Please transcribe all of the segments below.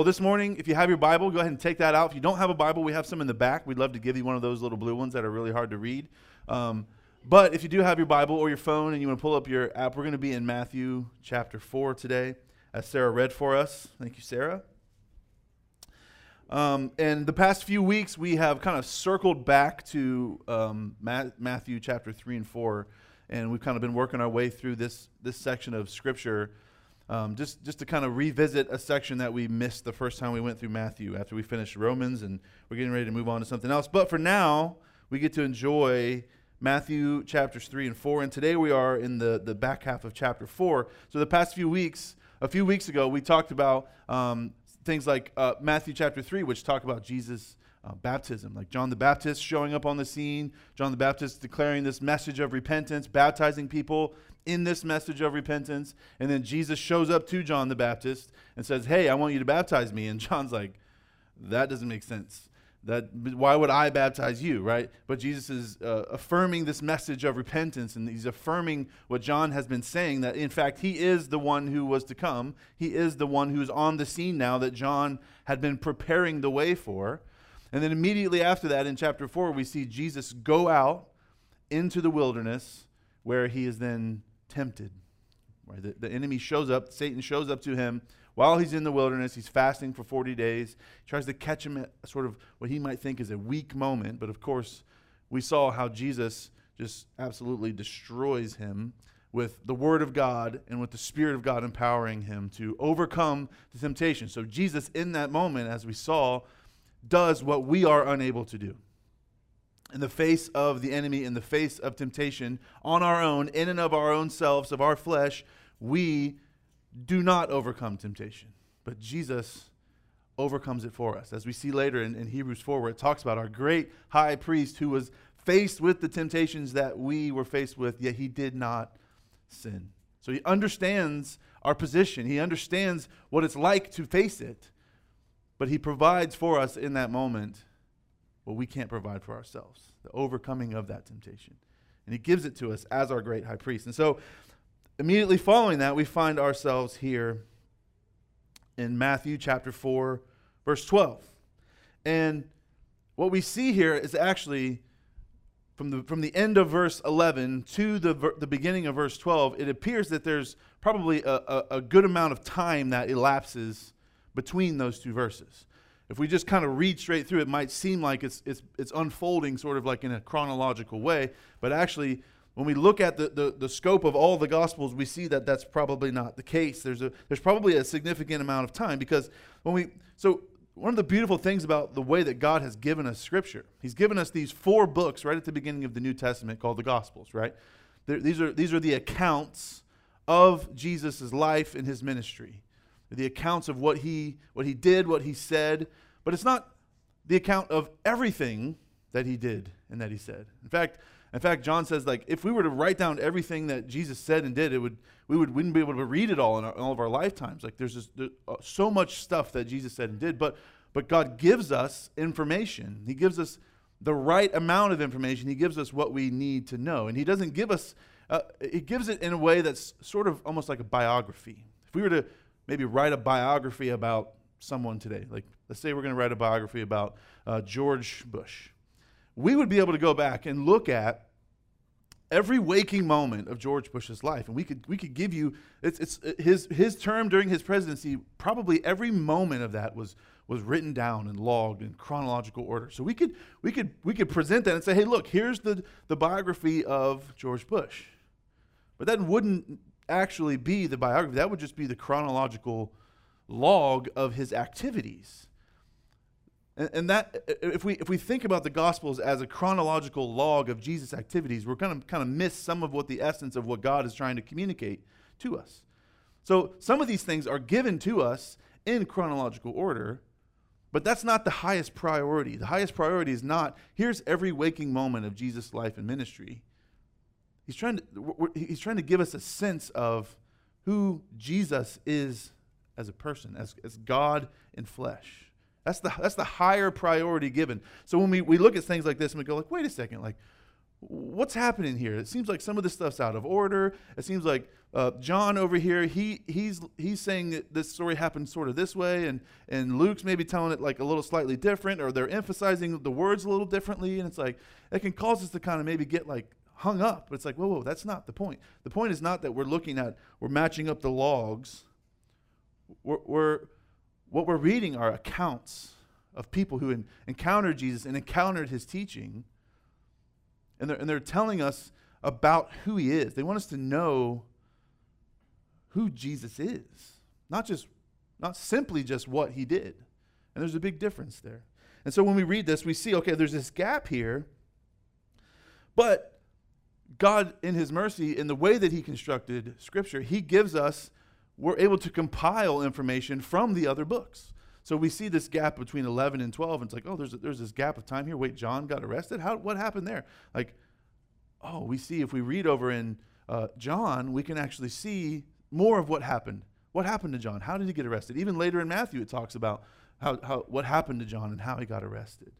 well, this morning, if you have your Bible, go ahead and take that out. If you don't have a Bible, we have some in the back. We'd love to give you one of those little blue ones that are really hard to read. Um, but if you do have your Bible or your phone and you want to pull up your app, we're going to be in Matthew chapter 4 today, as Sarah read for us. Thank you, Sarah. Um, and the past few weeks, we have kind of circled back to um, Matthew chapter 3 and 4, and we've kind of been working our way through this, this section of Scripture um, just, just to kind of revisit a section that we missed the first time we went through Matthew after we finished Romans, and we're getting ready to move on to something else. But for now, we get to enjoy Matthew chapters 3 and 4, and today we are in the, the back half of chapter 4. So the past few weeks, a few weeks ago, we talked about um, things like uh, Matthew chapter 3, which talk about Jesus' uh, baptism, like John the Baptist showing up on the scene, John the Baptist declaring this message of repentance, baptizing people in this message of repentance. And then Jesus shows up to John the Baptist and says, Hey, I want you to baptize me. And John's like, That doesn't make sense. That why would I baptize you, right? But Jesus is uh, affirming this message of repentance, and he's affirming what John has been saying that in fact he is the one who was to come. He is the one who's on the scene now that John had been preparing the way for. And then immediately after that, in chapter four, we see Jesus go out into the wilderness where he is then tempted. Right? The, the enemy shows up, Satan shows up to him while he's in the wilderness. He's fasting for 40 days. He tries to catch him at sort of what he might think is a weak moment. But of course, we saw how Jesus just absolutely destroys him with the Word of God and with the Spirit of God empowering him to overcome the temptation. So, Jesus, in that moment, as we saw, does what we are unable to do in the face of the enemy, in the face of temptation, on our own, in and of our own selves, of our flesh, we do not overcome temptation. But Jesus overcomes it for us. As we see later in, in, Hebrews 4, where it talks about our great high priest who was faced with the temptations that we were faced with, yet he did not sin. So he understands our position, he understands what it's like to face it, but he provides for us in that moment what we can't provide for ourselves the overcoming of that temptation. And he gives it to us as our great high priest. And so, immediately following that, we find ourselves here in Matthew chapter 4, verse 12. And what we see here is actually from the, from the end of verse 11 to the, the beginning of verse 12, it appears that there's probably a, a, a good amount of time that elapses between those two verses if we just kind of read straight through it, might seem like it's, it's, it's unfolding sort of like in a chronological way. But actually, when we look at the, the, the, scope of all the Gospels, we see that that's probably not the case. There's, a, there's probably a significant amount of time because when we, so one of the beautiful things about the way that God has given us Scripture, He's given us these four books right at the beginning of the New Testament called the Gospels, right? these, are, these are the accounts of Jesus' life and His ministry the accounts of what he, what he did, what he said, but it's not the account of everything that he did and that he said. In fact, in fact, John says like if we were to write down everything that Jesus said and did, it would we would wouldn't be able to read it all in, our, in all of our lifetimes. Like there's just there's, uh, so much stuff that Jesus said and did, but but God gives us information. He gives us the right amount of information. He gives us what we need to know, and He doesn't give us. Uh, he gives it in a way that's sort of almost like a biography. If we were to maybe write a biography about someone today, like let's say we're going to write a biography about uh, George Bush, we would be able to go back and look at every waking moment of George Bush's life, and we could we could give you it's it's his his term during his presidency. Probably every moment of that was was written down and logged in chronological order. So we could we could we could present that and say, hey, look, here's the the biography of George Bush, but that wouldn't actually be the biography, that would just be the chronological log of his activities. And, and that, if we, if we think about the Gospels as a chronological log of Jesus' activities, we're going to kind of miss some of what the essence of what God is trying to communicate to us. So some of these things are given to us in chronological order, but that's not the highest priority. The highest priority is not here's every waking moment of Jesus' life and ministry. He's trying to, he's trying to give us a sense of who Jesus is as a person, as, as God in flesh. That's the, that's the higher priority given. So when we, we look at things like this and we go like, wait a second, like, what's happening here? It seems like some of this stuff's out of order. It seems like uh, John over here, he he's he's saying that this story happened sort of this way, and and Luke's maybe telling it like a little slightly different, or they're emphasizing the words a little differently, and it's like it can cause us to kind of maybe get like hung up. But it's like, whoa, whoa, that's not the point. The point is not that we're looking at we're matching up the logs. We're, we're what we're reading are accounts of people who in, encountered Jesus and encountered his teaching, and they're, and they're telling us about who he is. They want us to know who Jesus is, not just not simply just what he did. And there's a big difference there. And so when we read this, we see okay, there's this gap here. But God in his mercy in the way that he constructed scripture, he gives us we're able to compile information from the other books. So we see this gap between 11 and 12, and it's like, oh, there's, a, there's this gap of time here. Wait, John got arrested? How, what happened there? Like, oh, we see if we read over in uh, John, we can actually see more of what happened. What happened to John? How did he get arrested? Even later in Matthew, it talks about how, how what happened to John and how he got arrested.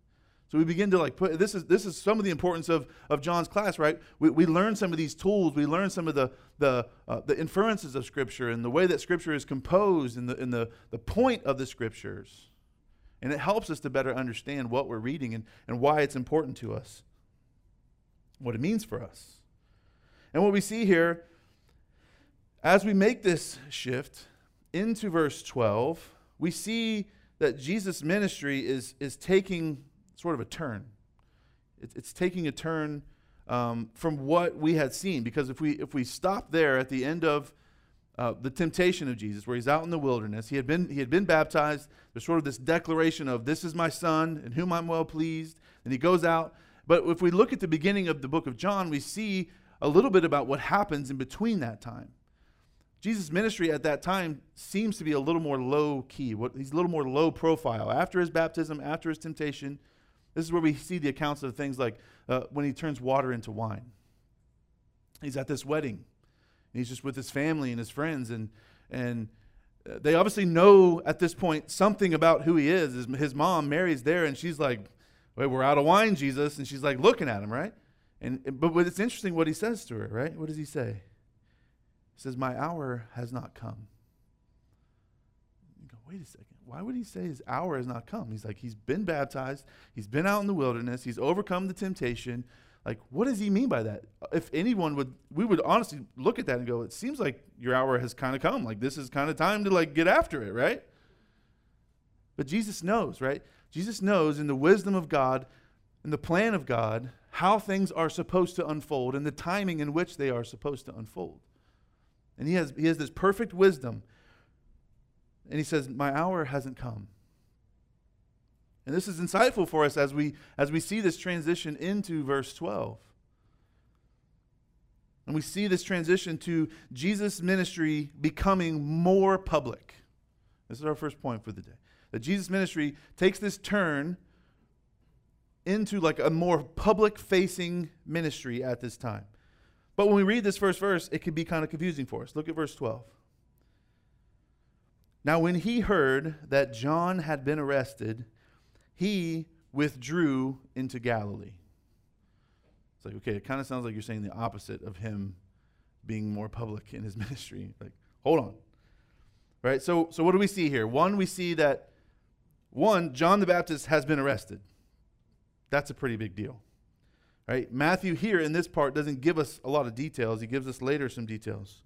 So we begin to like put this is this is some of the importance of, of John's class, right? We, we learn some of these tools, we learn some of the the uh, the inferences of Scripture and the way that Scripture is composed and the and the, the point of the Scriptures. And it helps us to better understand what we're reading and, and why it's important to us, what it means for us. And what we see here as we make this shift into verse 12, we see that Jesus' ministry is, is taking sort of a turn. It's, it's taking a turn um, from what we had seen. Because if we, if we stop there at the end of uh, the temptation of Jesus, where he's out in the wilderness, he had, been, he had been baptized. There's sort of this declaration of, This is my son, in whom I'm well pleased. And he goes out. But if we look at the beginning of the book of John, we see a little bit about what happens in between that time. Jesus' ministry at that time seems to be a little more low key. What, he's a little more low profile. After his baptism, after his temptation, this is where we see the accounts of things like uh, when he turns water into wine. He's at this wedding. and he's just with his family and his friends, and and uh, they obviously know at this point something about who he is. His, his mom, Mary's there, and she's like, "Wait, we're out of wine, Jesus," and she's like looking at him, right? And but it's interesting what he says to her, right? What does he say? He says, My hour has not come. You go, wait a second. Why would he say his hour has not come? He's like, he's been baptized, he's been out in the wilderness, he's overcome the temptation. Like, what does he mean by that? If anyone would, we would honestly look at that and go, it seems like your hour has kind of come. Like, this is kind of time to like get after it, right? But Jesus knows, right? Jesus knows in the wisdom of God, in the plan of God, how things are supposed to unfold and the timing in which they are supposed to unfold. And he has, he has this perfect wisdom. And he says, My hour hasn't come. And this is insightful for us as we, as we see this transition into verse 12. And we see this transition to Jesus' ministry becoming more public. This is our first point for the day. That Jesus' ministry takes this turn into like a more public facing ministry at this time. But when we read this first verse, it can be kind of confusing for us. Look at verse 12. Now, when he heard that John had been arrested, he withdrew into Galilee. It's like, okay, it kind of sounds like you're saying the opposite of him being more public in his ministry. Like, hold on. Right? So, so what do we see here? One, we see that, one, John the Baptist has been arrested. That's a pretty big deal. Right? Matthew here in this part doesn't give us a lot of details. He gives us later some details.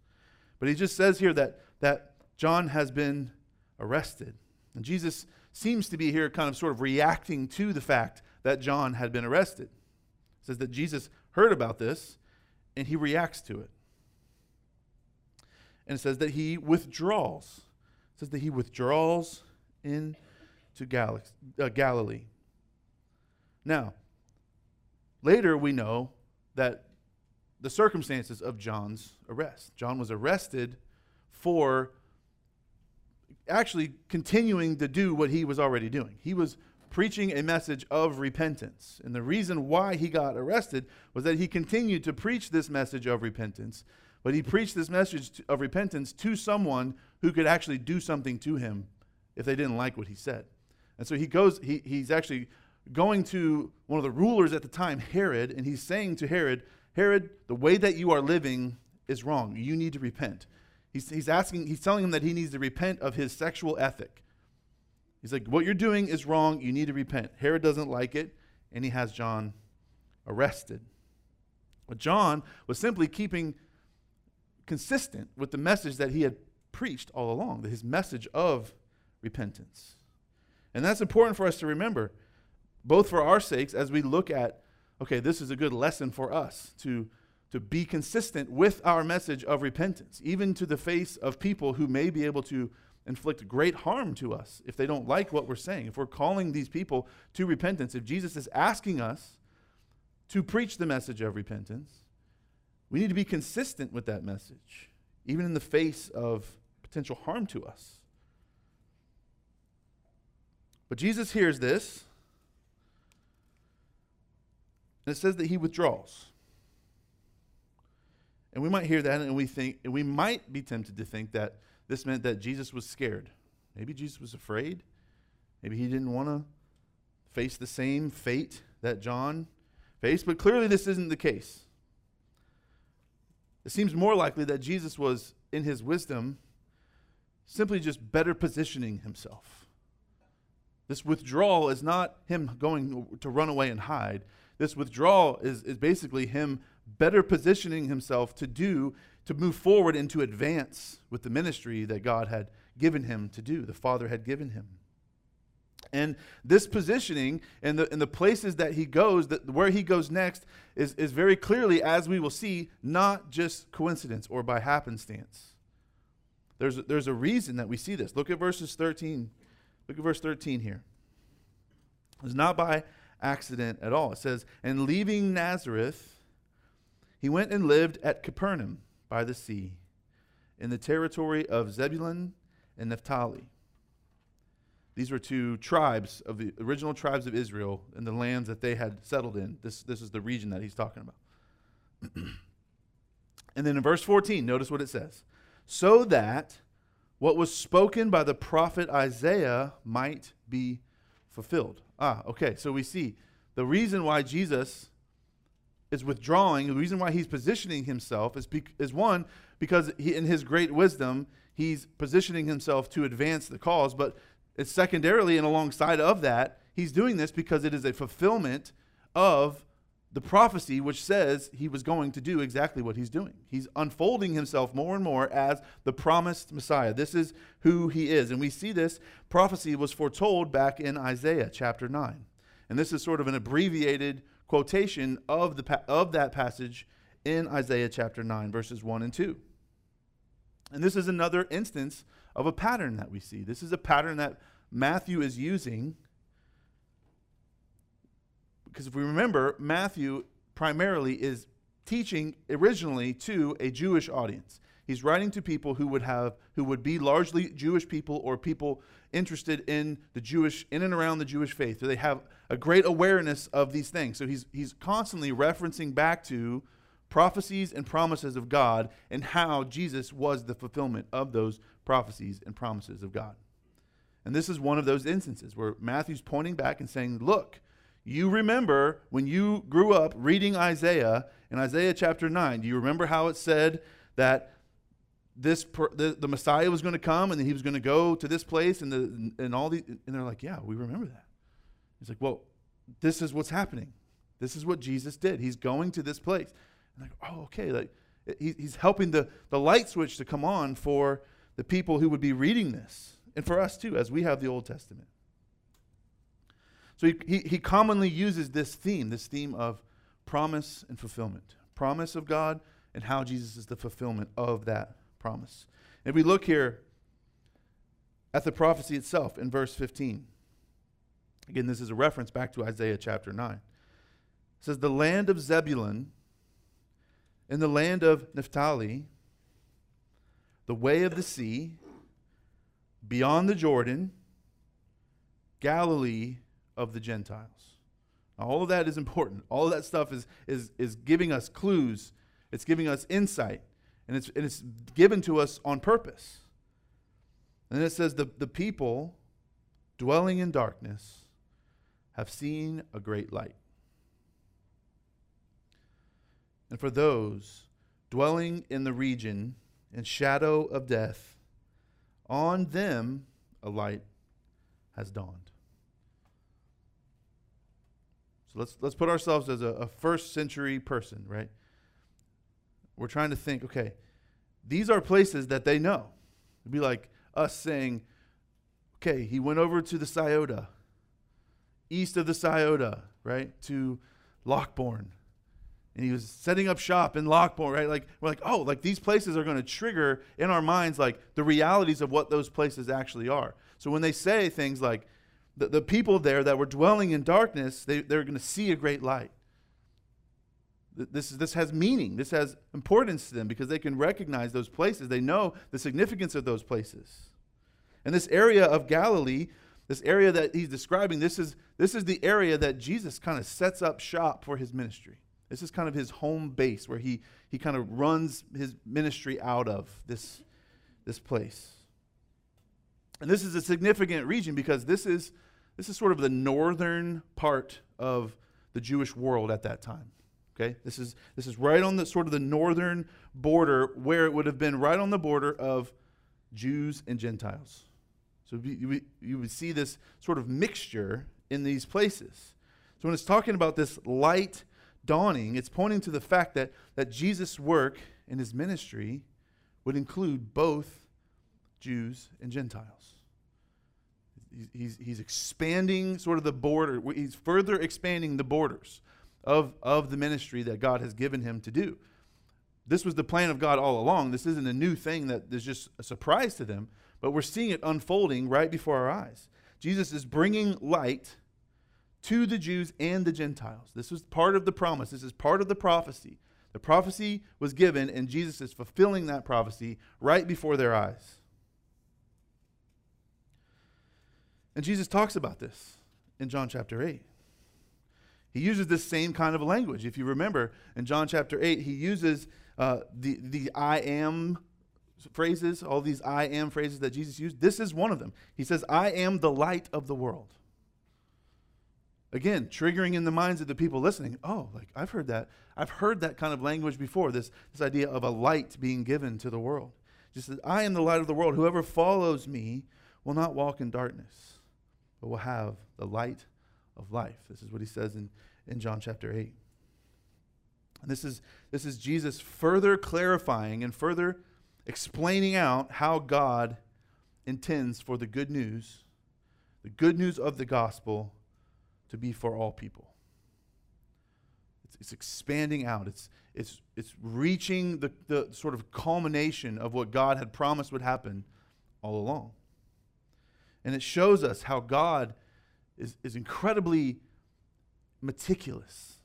But he just says here that, that John has been arrested. And Jesus seems to be here kind of sort of reacting to the fact that John had been arrested. It says that Jesus heard about this and he reacts to it. And it says that he withdraws. It says that he withdraws into Gal- uh, Galilee. Now, Later, we know that the circumstances of John's arrest. John was arrested for actually continuing to do what he was already doing. He was preaching a message of repentance. And the reason why he got arrested was that he continued to preach this message of repentance. But he preached this message of repentance to someone who could actually do something to him if they didn't like what he said. And so he goes, he, he's actually going to one of the rulers at the time, Herod, and he's saying to Herod, Herod, the way that you are living is wrong. You need to repent. He's, he's asking, he's telling him that he needs to repent of his sexual ethic. He's like, what you're doing is wrong. You need to repent. Herod doesn't like it, and he has John arrested. But John was simply keeping consistent with the message that he had preached all along, his message of repentance. And that's important for us to remember, both for our sakes as we look at, okay, this is a good lesson for us to, to be consistent with our message of repentance, even to the face of people who may be able to inflict great harm to us if they don't like what we're saying. If we're calling these people to repentance, if Jesus is asking us to preach the message of repentance, we need to be consistent with that message, even in the face of potential harm to us. But Jesus hears this, and it says that he withdraws. And we might hear that and we think and we might be tempted to think that this meant that Jesus was scared. Maybe Jesus was afraid. Maybe he didn't want to face the same fate that John faced, but clearly this isn't the case. It seems more likely that Jesus was, in his wisdom, simply just better positioning himself. This withdrawal is not him going to run away and hide. This withdrawal is, is basically him better positioning himself to do, to move forward and to advance with the ministry that God had given him to do, the Father had given him. And this positioning and the, and the places that he goes, that where he goes next, is, is very clearly, as we will see, not just coincidence or by happenstance. There's, there's a reason that we see this. Look at verses 13. Look at verse 13 here. It's not by accident at all. It says, And leaving Nazareth, he went and lived at Capernaum by the sea, in the territory of Zebulun and Naphtali these were two tribes of the original tribes of Israel and the lands that they had settled in. This, this is the region that he's talking about. and then in verse 14, notice what it says so that what was spoken by the prophet Isaiah might be fulfilled. Ah, okay, so we see the reason why Jesus is withdrawing, the reason why he's positioning himself is, be, is one, because he, in his great wisdom, he's positioning himself to advance the cause, but it's secondarily and alongside of that, he's doing this because it is a fulfillment of the prophecy which says he was going to do exactly what he's doing. He's unfolding himself more and more as the promised Messiah. This is who he is. And we see this prophecy was foretold back in Isaiah chapter 9. And this is sort of an abbreviated quotation of, the, of that passage in Isaiah chapter 9, verses 1 and 2. And this is another instance of a pattern that we see. This is a pattern that Matthew is using because if we remember, Matthew primarily is teaching originally to a Jewish audience. He's writing to people who would have who would be largely Jewish people or people interested in the Jewish in and around the Jewish faith. So they have a great awareness of these things. So he's he's constantly referencing back to prophecies and promises of God and how Jesus was the fulfillment of those prophecies and promises of God. And this is one of those instances where Matthew's pointing back and saying, Look, you remember when you grew up reading Isaiah in Isaiah chapter 9. Do you remember how it said that this the, the Messiah was going to come and he was going to go to this place and the and all the and they're like, "Yeah, we remember that." He's like, "Well, this is what's happening. This is what Jesus did. He's going to this place." And like, "Oh, okay." Like he, he's helping the the light switch to come on for the people who would be reading this, and for us too, as we have the Old Testament. So he, he, he commonly uses this theme, this theme of promise and fulfillment. Promise of God and how Jesus is the fulfillment of that promise. If we look here at the prophecy itself in verse 15, again, this is a reference back to Isaiah chapter 9. It says, The land of Zebulun and the land of Naphtali the way of the sea, beyond the Jordan, Galilee of the Gentiles. Now, all of that is important. All of that stuff is, is, is giving us clues, it's giving us insight, and it's, and it's given to us on purpose. And then it says, the, the people dwelling in darkness have seen a great light. And for those dwelling in the region and shadow of death, on them a light has dawned. So let's, let's put ourselves as a, a first century person, right? We're trying to think, okay, these are places that they know. It'd be like us saying, okay, he went over to the Scioto, east of the Scioto, right, to Lockbourne. And he was setting up shop in Lockbourne, right? Like, we're like, oh, like these places are going to trigger in our minds, like the realities of what those places actually are. So when they say things like, the, the people there that were dwelling in darkness, they, they're going to see a great light. This, this has meaning. This has importance to them because they can recognize those places. They know the significance of those places. And this area of Galilee, this area that he's describing, this is, this is the area that Jesus kind of sets up shop for his ministry. This is kind of his home base where he, he kind of runs his ministry out of this, this place. And this is a significant region because this is, this is sort of the northern part of the Jewish world at that time. Okay, this is this is right on the sort of the northern border where it would have been right on the border of Jews and Gentiles. So you, would see this sort of mixture in these places. So when it's talking about this light dawning, it's pointing to the fact that that Jesus' work in his ministry would include both Jews and Gentiles. He's, he's expanding sort of the border, he's further expanding the borders of, of the ministry that God has given him to do. This was the plan of God all along. This isn't a new thing that is just a surprise to them, but we're seeing it unfolding right before our eyes. Jesus is bringing light to the Jews and the Gentiles. This was part of the promise, this is part of the prophecy. The prophecy was given, and Jesus is fulfilling that prophecy right before their eyes. And Jesus talks about this in John chapter 8. He uses this same kind of language. If you remember, in John chapter 8, he uses uh, the, the I am phrases, all these I am phrases that Jesus used. This is one of them. He says, I am the light of the world. Again, triggering in the minds of the people listening. Oh, like I've heard that. I've heard that kind of language before. This, this idea of a light being given to the world. Just says, I am the light of the world. Whoever follows me will not walk in darkness, but will have the light of life. This is what he says in, in John chapter 8. And this is, this is Jesus further clarifying and further explaining out how God intends for the good news, the good news of the gospel, to be for all people. It's, it's expanding out, it's, it's, it's reaching the, the sort of culmination of what God had promised would happen all along. And it shows us how God is, is incredibly meticulous.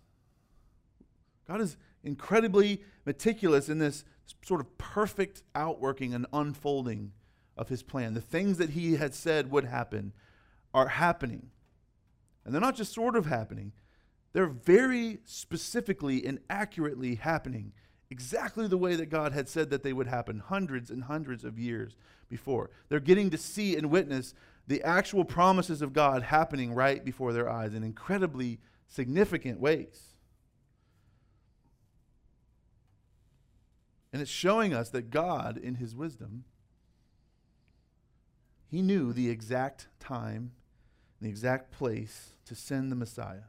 God is incredibly meticulous in this sort of perfect outworking and unfolding of his plan. The things that he had said would happen are happening. And they're not just sort of happening, they're very specifically and accurately happening exactly the way that God had said that they would happen hundreds and hundreds of years before. They're getting to see and witness the actual promises of God happening right before their eyes in incredibly significant ways. And it's showing us that God, in his wisdom, he knew the exact time, the exact place to send the Messiah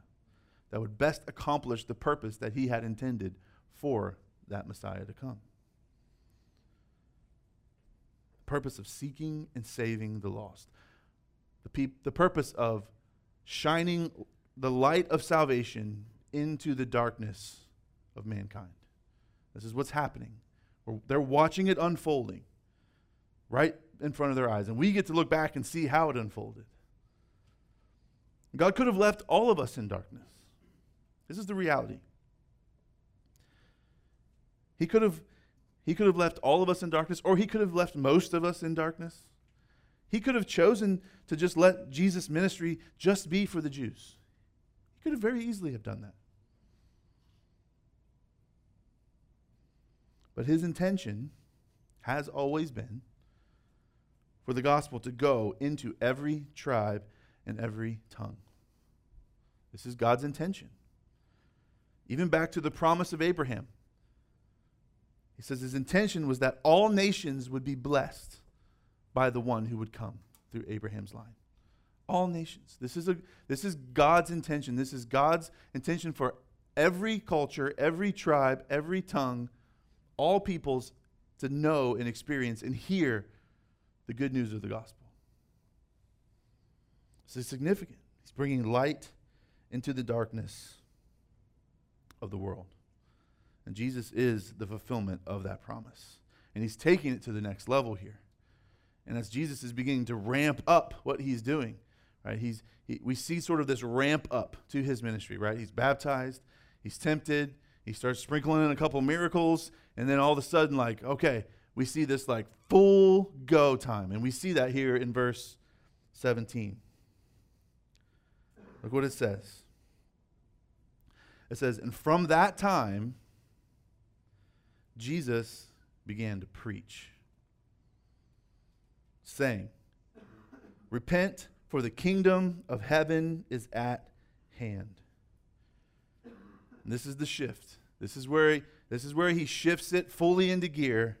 that would best accomplish the purpose that he had intended for that Messiah to come. The purpose of seeking and saving the lost the, peop- the purpose of shining the light of salvation into the darkness of mankind. This is what's happening. They're watching it unfolding right in front of their eyes, and we get to look back and see how it unfolded. God could have left all of us in darkness. This is the reality. He could have he could have left all of us in darkness or he could have left most of us in darkness. He could have chosen to just let Jesus' ministry just be for the Jews. He could have very easily have done that. But his intention has always been for the gospel to go into every tribe and every tongue. This is God's intention. Even back to the promise of Abraham. He says his intention was that all nations would be blessed by the one who would come through Abraham's line. All nations. This is, a, this is God's intention. This is God's intention for every culture, every tribe, every tongue, all peoples to know and experience and hear the good news of the gospel. Is significant. He's bringing light into the darkness of the world. And Jesus is the fulfillment of that promise. And he's taking it to the next level here. And as Jesus is beginning to ramp up what he's doing, right? He's, he, we see sort of this ramp up to his ministry, right? He's baptized, he's tempted, he starts sprinkling in a couple miracles, and then all of a sudden, like, okay, we see this like full go time. And we see that here in verse 17. Look what it says. It says, And from that time, Jesus began to preach, saying, Repent, for the kingdom of heaven is at hand. And this is the shift. This is where he, this is where he shifts it fully into gear,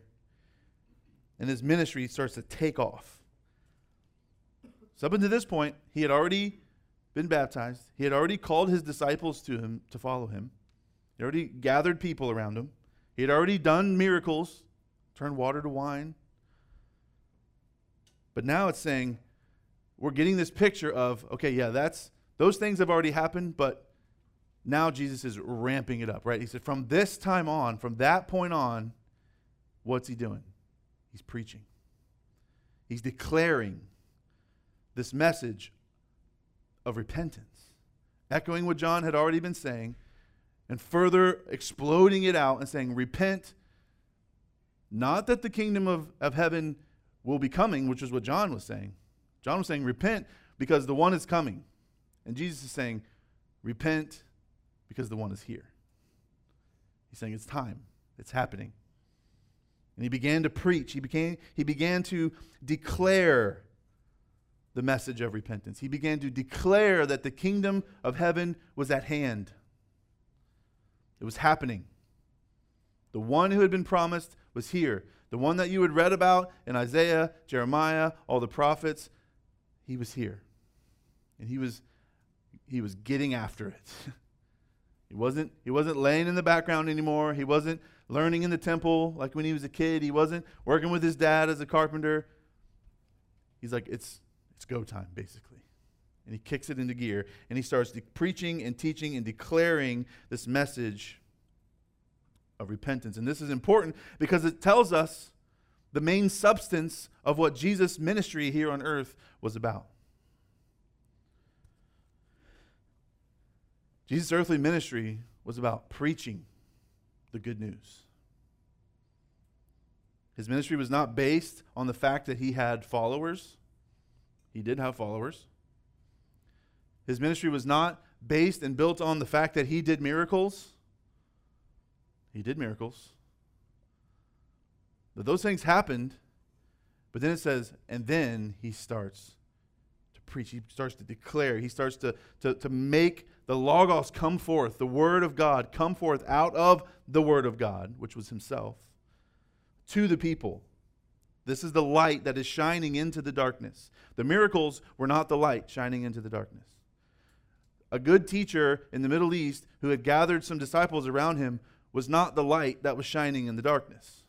and his ministry starts to take off. So up until this point, he had already been baptized. He had already called his disciples to him to follow him. He already gathered people around him. He had already done miracles, turned water to wine. But now it's saying we're getting this picture of okay, yeah, that's those things have already happened, but now Jesus is ramping it up, right? He said from this time on, from that point on, what's he doing? He's preaching. He's declaring this message of repentance, echoing what John had already been saying, and further exploding it out and saying, Repent, not that the kingdom of, of heaven will be coming, which is what John was saying. John was saying, Repent because the one is coming. And Jesus is saying, Repent because the one is here. He's saying, It's time, it's happening. And he began to preach. He, became, he began to declare the message of repentance. He began to declare that the kingdom of heaven was at hand. It was happening. The one who had been promised was here. The one that you had read about in Isaiah, Jeremiah, all the prophets, he was here. And he was he was getting after it. he wasn't he wasn't laying in the background anymore. He wasn't learning in the temple like when he was a kid. He wasn't working with his dad as a carpenter. He's like it's it's go time, basically. And he kicks it into gear and he starts de- preaching and teaching and declaring this message of repentance. And this is important because it tells us the main substance of what Jesus' ministry here on earth was about. Jesus' earthly ministry was about preaching the good news. His ministry was not based on the fact that he had followers. He did have followers. His ministry was not based and built on the fact that he did miracles. He did miracles. But those things happened. But then it says, and then he starts to preach. He starts to declare. He starts to, to, to make the Logos come forth, the Word of God come forth out of the Word of God, which was himself, to the people. This is the light that is shining into the darkness. The miracles were not the light shining into the darkness. A good teacher in the Middle East who had gathered some disciples around him was not the light that was shining in the darkness.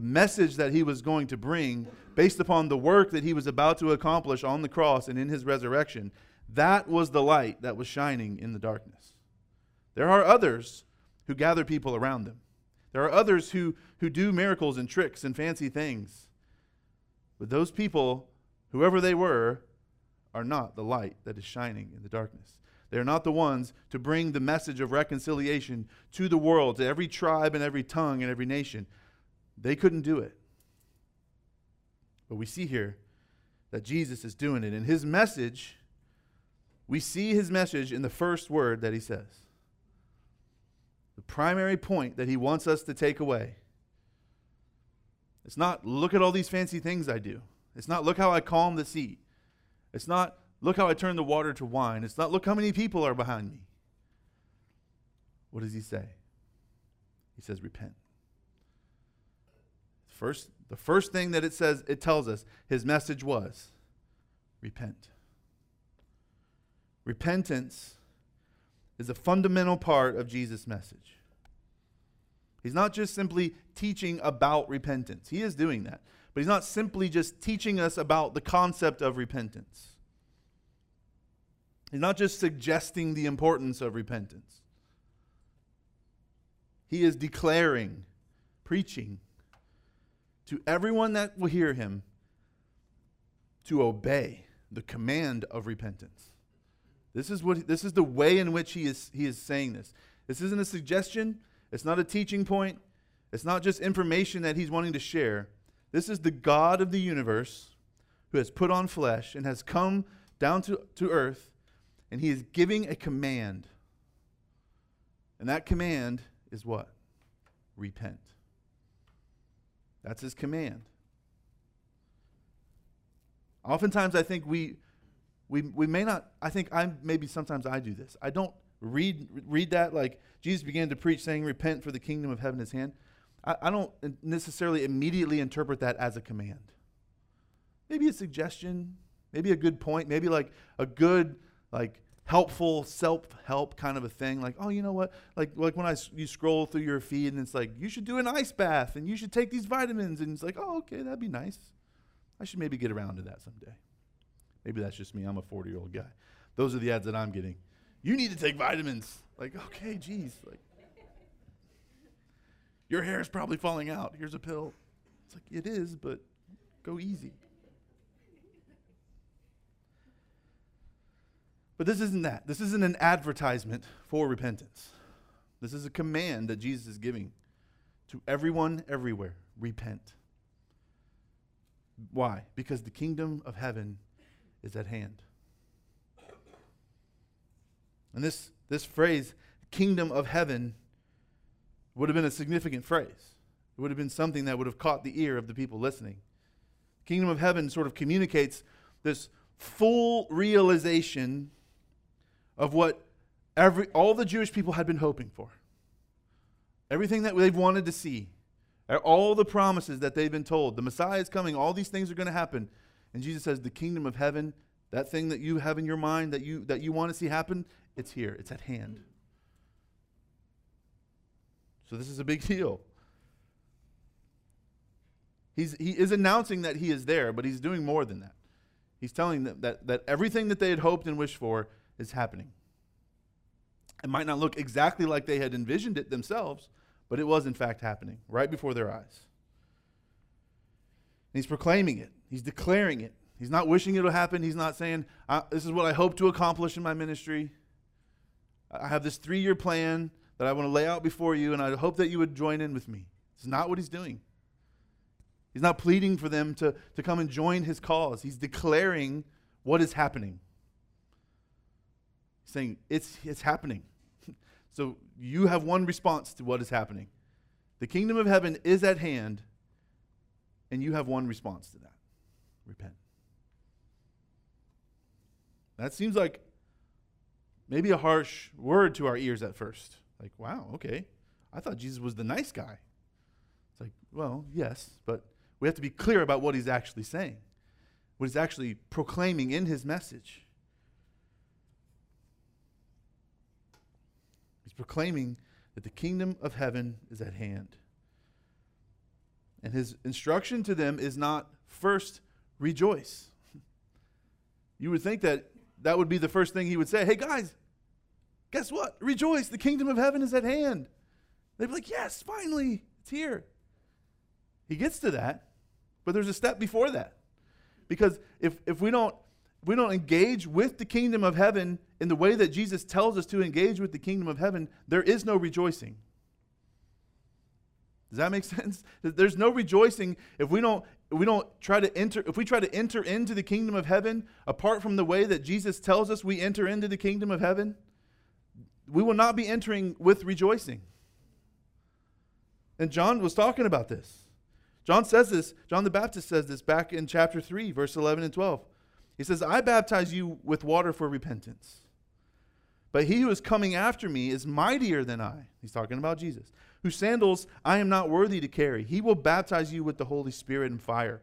The message that he was going to bring, based upon the work that he was about to accomplish on the cross and in his resurrection, that was the light that was shining in the darkness. There are others who gather people around them. There are others who, who do miracles and tricks and fancy things. But those people, whoever they were, are not the light that is shining in the darkness. They are not the ones to bring the message of reconciliation to the world, to every tribe and every tongue and every nation. They couldn't do it. But we see here that Jesus is doing it. And his message, we see his message in the first word that he says. The primary point that he wants us to take away. It's not, look at all these fancy things I do. It's not, look how I calm the sea. It's not, look how I turn the water to wine. It's not, look how many people are behind me. What does he say? He says, repent. First, the first thing that it says, it tells us his message was repent. Repentance is a fundamental part of Jesus' message. He's not just simply teaching about repentance. He is doing that. But he's not simply just teaching us about the concept of repentance. He's not just suggesting the importance of repentance. He is declaring, preaching to everyone that will hear him to obey the command of repentance. This is what this is the way in which he is he is saying this. This isn't a suggestion, it's not a teaching point, it's not just information that he's wanting to share. This is the God of the universe who has put on flesh and has come down to, to earth, and he is giving a command. And that command is what? Repent. That's his command. Oftentimes, I think we, we, we may not, I think I, maybe sometimes I do this. I don't read, read that like Jesus began to preach saying, Repent for the kingdom of heaven is hand. I, I don't necessarily immediately interpret that as a command. Maybe a suggestion, maybe a good point, maybe like a good, like, helpful self-help kind of a thing like oh you know what? Like like when i you scroll through your feed and it's like you should do an ice bath and you should take these vitamins and it's like oh okay that'd be nice. I should maybe get around to that someday. Maybe that's just me. I'm a 40 year old guy. Those are the ads that i'm getting. You need to take vitamins. Like okay geez like your hair is probably falling out. Here's a pill. It's like it is but go easy But this isn't that. This isn't an advertisement for repentance. This is a command that Jesus is giving to everyone everywhere repent. Why? Because the kingdom of heaven is at hand. And this, this phrase, kingdom of heaven, would have been a significant phrase. It would have been something that would have caught the ear of the people listening. Kingdom of heaven sort of communicates this full realization of what every, all the Jewish people had been hoping for. Everything that they've wanted to see, all the promises that they've been told, the Messiah is coming, all these things are going to happen. And Jesus says, the kingdom of heaven, that thing that you have in your mind that you, that you want to see happen, it's here, it's at hand. So this is a big deal. He's, he is announcing that he is there, but he's doing more than that. He's telling them that, that everything that they had hoped and wished for is happening. It might not look exactly like they had envisioned it themselves, but it was in fact happening right before their eyes. And he's proclaiming it, he's declaring it. He's not wishing it'll happen. He's not saying, This is what I hope to accomplish in my ministry. I have this three year plan that I want to lay out before you, and I hope that you would join in with me. It's not what he's doing. He's not pleading for them to, to come and join his cause. He's declaring what is happening saying, It's, it's happening. so you have one response to what is happening. The kingdom of heaven is at hand, and you have one response to that repent. That seems like maybe a harsh word to our ears at first. Like, wow, okay. I thought Jesus was the nice guy. It's like, well, yes, but we have to be clear about what he's actually saying, what he's actually proclaiming in his message. Proclaiming that the kingdom of heaven is at hand. And his instruction to them is not first rejoice. You would think that that would be the first thing he would say. Hey, guys, guess what? Rejoice. The kingdom of heaven is at hand. They'd be like, yes, finally, it's here. He gets to that, but there's a step before that. Because if, if we don't we don't engage with the kingdom of heaven in the way that Jesus tells us to engage with the kingdom of heaven, there is no rejoicing. Does that make sense? There's no rejoicing if we don't if we don't try to enter if we try to enter into the kingdom of heaven apart from the way that Jesus tells us we enter into the kingdom of heaven, we will not be entering with rejoicing. And John was talking about this. John says this, John the Baptist says this back in chapter 3 verse 11 and 12. He says, I baptize you with water for repentance. But he who is coming after me is mightier than I. He's talking about Jesus, whose sandals I am not worthy to carry. He will baptize you with the Holy Spirit and fire.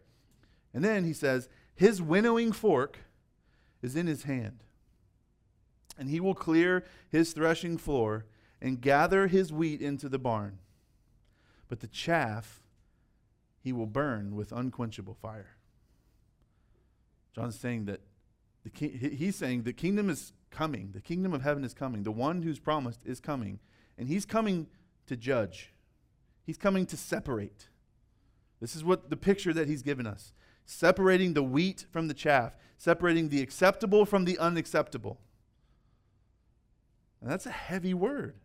And then he says, His winnowing fork is in his hand, and he will clear his threshing floor and gather his wheat into the barn. But the chaff he will burn with unquenchable fire. John's saying that the ki- he's saying the kingdom is coming. The kingdom of heaven is coming. The one who's promised is coming. And he's coming to judge. He's coming to separate. This is what the picture that he's given us. Separating the wheat from the chaff, separating the acceptable from the unacceptable. And that's a heavy word.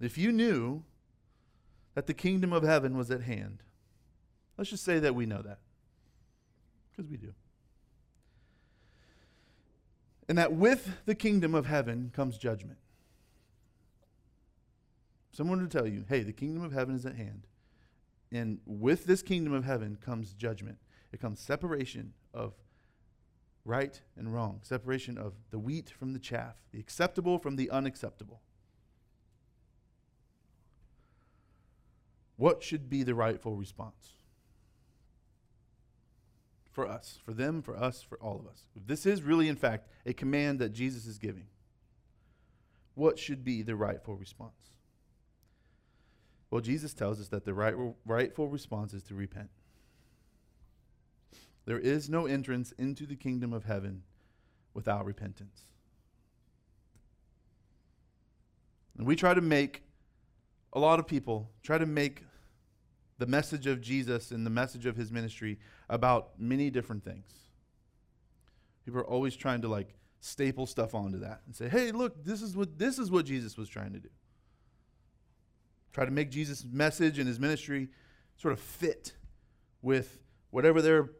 If you knew that the kingdom of heaven was at hand, let's just say that we know that, because we do. And that with the kingdom of heaven comes judgment. Someone to tell you, hey, the kingdom of heaven is at hand. And with this kingdom of heaven comes judgment. It comes separation of right and wrong, separation of the wheat from the chaff, the acceptable from the unacceptable. What should be the rightful response? For us, for them, for us, for all of us. If this is really, in fact, a command that Jesus is giving, what should be the rightful response? Well, Jesus tells us that the right, rightful response is to repent. There is no entrance into the kingdom of heaven without repentance. And we try to make a lot of people try to make the message of Jesus and the message of his ministry about many different things. People are always trying to like staple stuff onto that and say, "Hey, look, this is what this is what Jesus was trying to do." Try to make Jesus' message and his ministry sort of fit with whatever their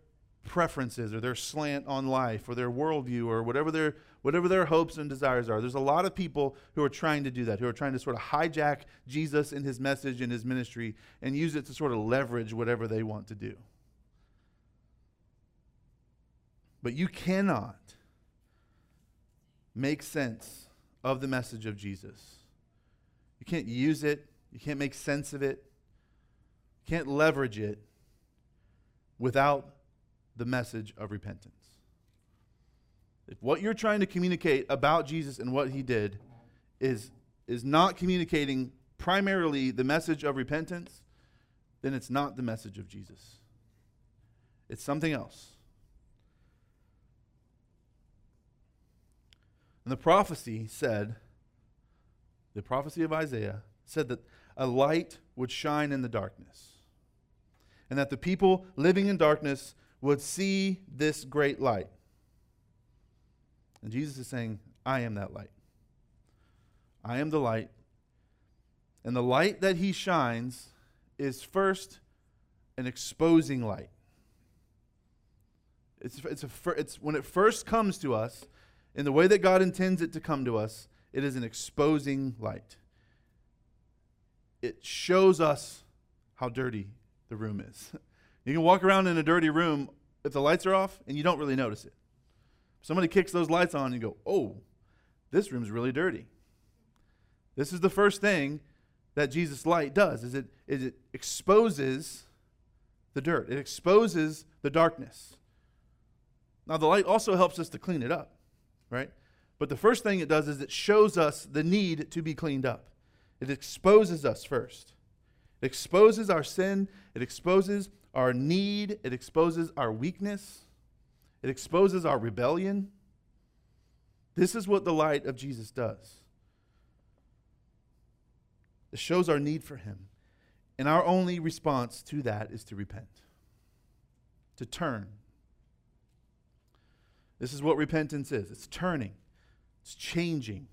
preferences or their slant on life or their worldview or whatever their whatever their hopes and desires are. There's a lot of people who are trying to do that, who are trying to sort of hijack Jesus and his message and his ministry and use it to sort of leverage whatever they want to do. But you cannot make sense of the message of Jesus. You can't use it, you can't make sense of it, you can't leverage it without the message of repentance. If what you're trying to communicate about Jesus and what he did is, is not communicating primarily the message of repentance, then it's not the message of Jesus. It's something else. And the prophecy said, the prophecy of Isaiah said that a light would shine in the darkness, and that the people living in darkness would see this great light. And Jesus is saying, I am that light. I am the light. And the light that he shines is first an exposing light. It's, it's, a, it's when it first comes to us, in the way that God intends it to come to us, it is an exposing light. It shows us how dirty the room is. You can walk around in a dirty room if the lights are off and you don't really notice it. Somebody kicks those lights on and you go, oh, this room's really dirty. This is the first thing that Jesus' light does is it, is it exposes the dirt. It exposes the darkness. Now the light also helps us to clean it up, right? But the first thing it does is it shows us the need to be cleaned up. It exposes us first. It exposes our sin, it exposes our need, it exposes our weakness, it exposes our rebellion. This is what the light of Jesus does. It shows our need for Him. And our only response to that is to repent, to turn. This is what repentance is it's turning, it's changing.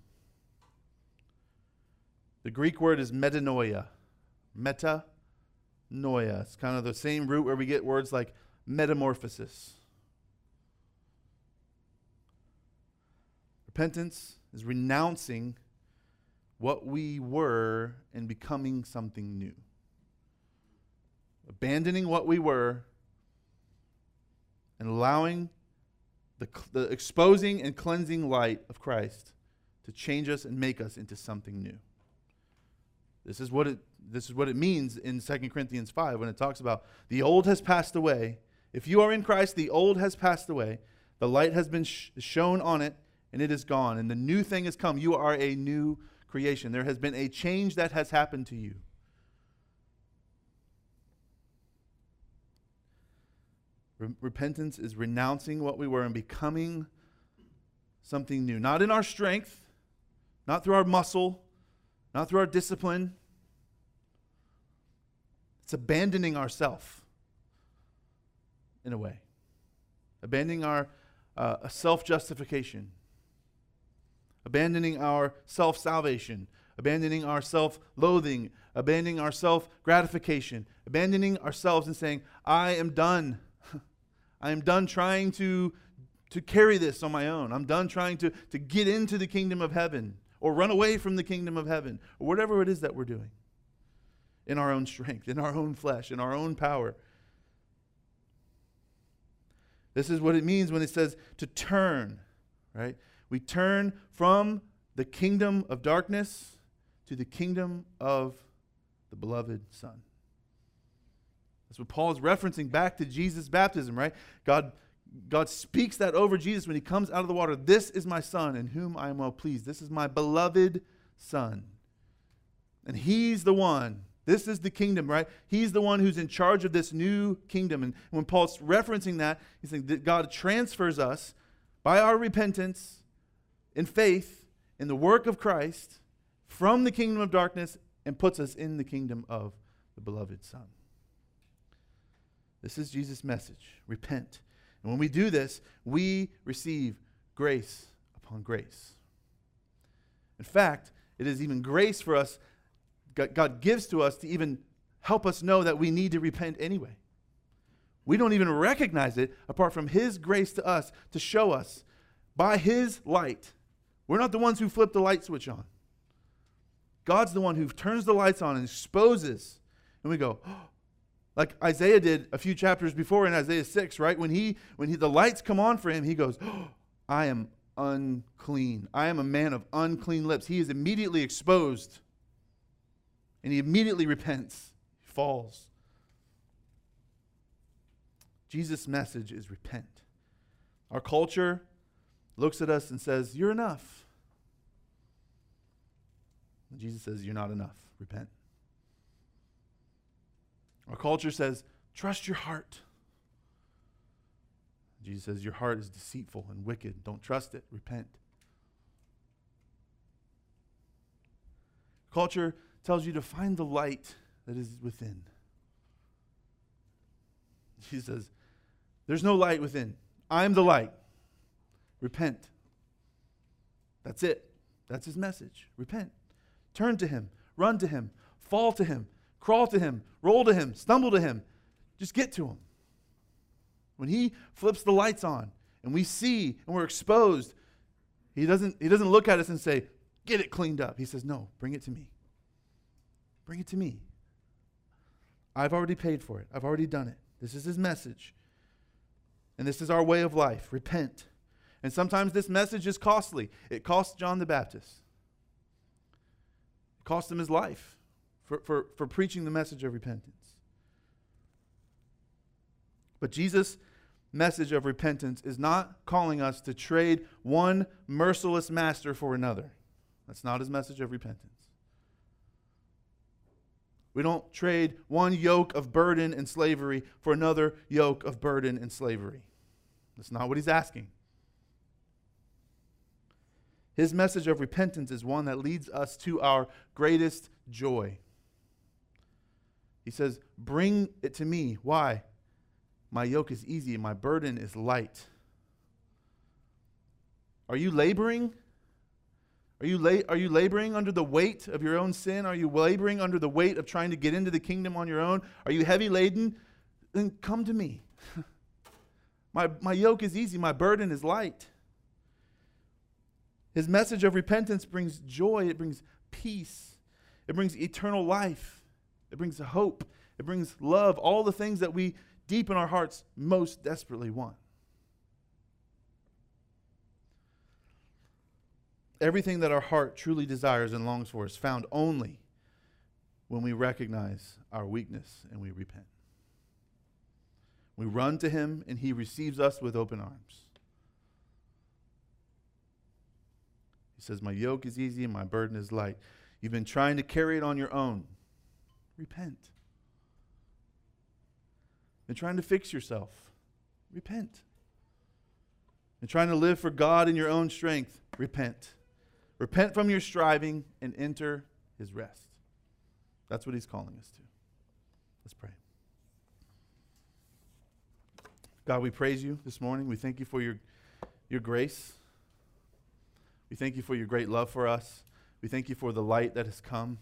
The Greek word is metanoia. Meta noia. It's kind of the same root where we get words like metamorphosis. Repentance is renouncing what we were and becoming something new. Abandoning what we were and allowing the, the exposing and cleansing light of Christ to change us and make us into something new. This is what it, this is what it means in 2 Corinthians 5 when it talks about the old has passed away. If you are in Christ, the old has passed away. The light has been sh- shown on it, and it is gone. And the new thing has come. You are a new creation. There has been a change that has happened to you. Repentance is renouncing what we were and becoming something new. Not in our strength, not through our muscle, not through our discipline. It's abandoning ourself in a way, abandoning our uh, self justification, abandoning our self salvation, abandoning our self loathing, abandoning our self gratification, abandoning ourselves and saying, I am done. I am done trying to, to carry this on my own. I'm done trying to, to get into the kingdom of heaven or run away from the kingdom of heaven or whatever it is that we're doing in our own strength, in our own flesh, in our own power. This is what it means when it says to turn, right? We turn from the kingdom of darkness to the kingdom of the beloved Son. That's what Paul is referencing back to Jesus' baptism, right? God, God speaks that over Jesus when he comes out of the water. This is my son in whom I am well pleased. This is my beloved son. And he's the one. This is the kingdom, right? He's the one who's in charge of this new kingdom. And when Paul's referencing that, he's saying that God transfers us by our repentance in faith in the work of Christ from the kingdom of darkness and puts us in the kingdom of the beloved Son. This is Jesus' message repent. And when we do this, we receive grace upon grace. In fact, it is even grace for us, God gives to us to even help us know that we need to repent anyway. We don't even recognize it apart from His grace to us to show us by His light. We're not the ones who flip the light switch on. God's the one who turns the lights on and exposes. And we go, oh, like Isaiah did a few chapters before in Isaiah 6, right? When he when he, the lights come on for him, he goes, oh, "I am unclean. I am a man of unclean lips." He is immediately exposed. And he immediately repents. He falls. Jesus' message is repent. Our culture looks at us and says, "You're enough." And Jesus says, "You're not enough. Repent." Our culture says, trust your heart. Jesus says, Your heart is deceitful and wicked. Don't trust it. Repent. Culture tells you to find the light that is within. Jesus says, There's no light within. I'm the light. Repent. That's it. That's his message. Repent. Turn to him. Run to him. Fall to him crawl to him, roll to him, stumble to him. Just get to him. When he flips the lights on and we see and we're exposed, he doesn't, he doesn't look at us and say, Get it cleaned up. He says, No, bring it to me. Bring it to me. I've already paid for it, I've already done it. This is his message. And this is our way of life. Repent. And sometimes this message is costly. It cost John the Baptist, it cost him his life for, for, for preaching the message of repentance. But Jesus' message of repentance is not calling us to trade one merciless master for another. That's not his message of repentance. We don't trade one yoke of burden and slavery for another yoke of burden and slavery. That's not what he's asking. His message of repentance is one that leads us to our greatest joy. He says, Bring it to me. Why? My yoke is easy my burden is light. Are you laboring? Are you, la- are you laboring under the weight of your own sin? Are you laboring under the weight of trying to get into the kingdom on your own? Are you heavy laden? Then come to me. my, my yoke is easy, my burden is light. His message of repentance brings joy, it brings peace, it brings eternal life. It brings hope. It brings love, all the things that we deep in our hearts most desperately want. Everything that our heart truly desires and longs for is found only when we recognize our weakness and we repent. We run to him and he receives us with open arms. He says, My yoke is easy and my burden is light. You've been trying to carry it on your own. Repent. And trying to fix yourself. Repent. And trying to live for God in your own strength. Repent. Repent from your striving and enter his rest. That's what he's calling us to. Let's pray. God, we praise you this morning. We thank you for your, your grace. We thank you for your great love for us. We thank you for the light that has come.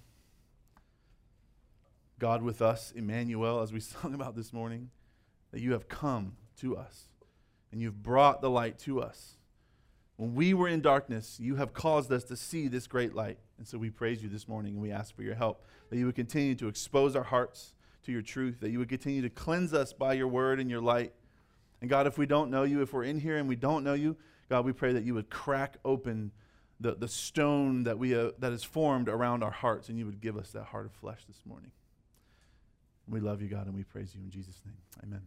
God with us, Emmanuel, as we sung about this morning, that you have come to us and you've brought the light to us. When we were in darkness, you have caused us to see this great light. And so we praise you this morning and we ask for your help, that you would continue to expose our hearts to your truth, that you would continue to cleanse us by your word and your light. And God, if we don't know you, if we're in here and we don't know you, God, we pray that you would crack open the, the stone that, we, uh, that is formed around our hearts, and you would give us that heart of flesh this morning. We love you, God, and we praise you in Jesus' name. Amen.